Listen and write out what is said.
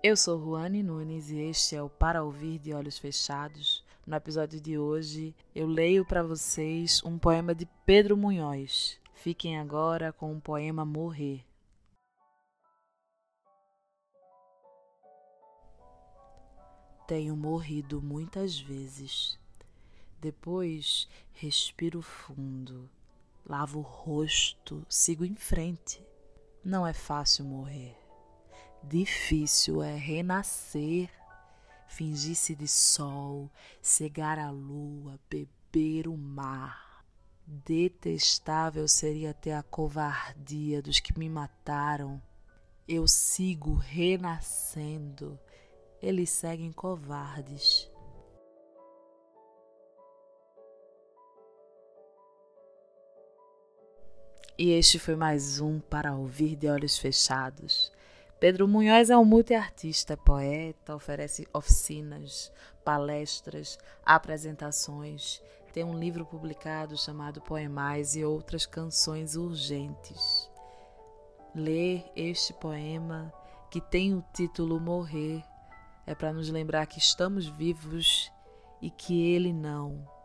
Eu sou Ruane Nunes e este é o Para Ouvir de Olhos Fechados. No episódio de hoje, eu leio para vocês um poema de Pedro Munhoz. Fiquem agora com o poema Morrer. Tenho morrido muitas vezes. Depois, respiro fundo, lavo o rosto, sigo em frente. Não é fácil morrer. Difícil é renascer, fingir-se de sol, cegar a lua, beber o mar. Detestável seria ter a covardia dos que me mataram. Eu sigo renascendo, eles seguem covardes. E este foi mais um para ouvir de olhos fechados. Pedro Munhoz é um multiartista, poeta, oferece oficinas, palestras, apresentações. Tem um livro publicado chamado Poemais e outras canções urgentes. Ler este poema, que tem o título Morrer, é para nos lembrar que estamos vivos e que ele não.